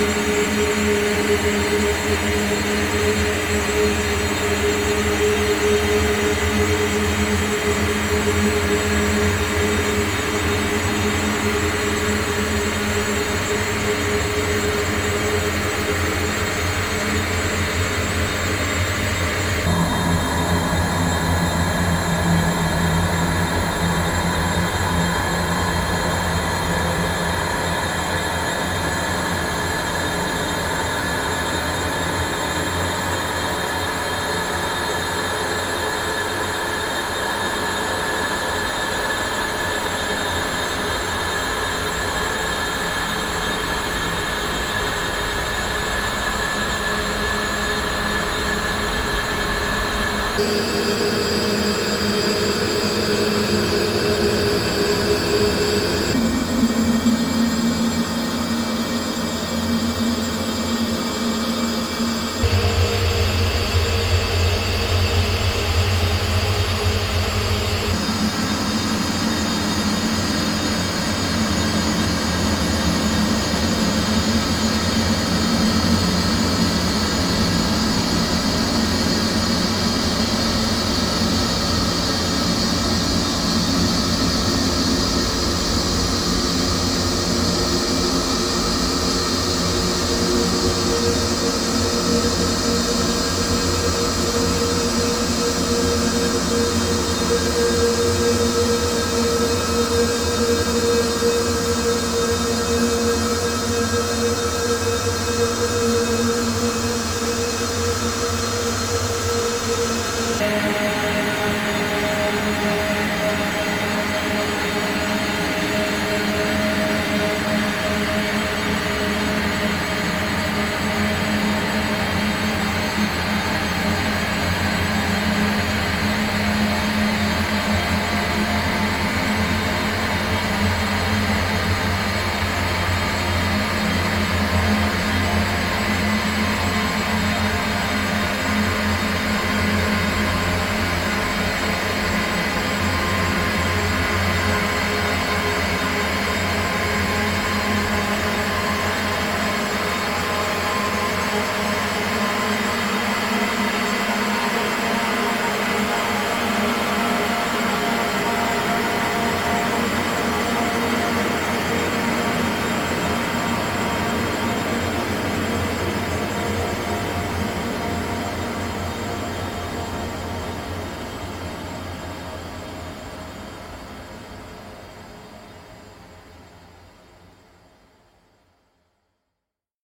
Thank you. うん。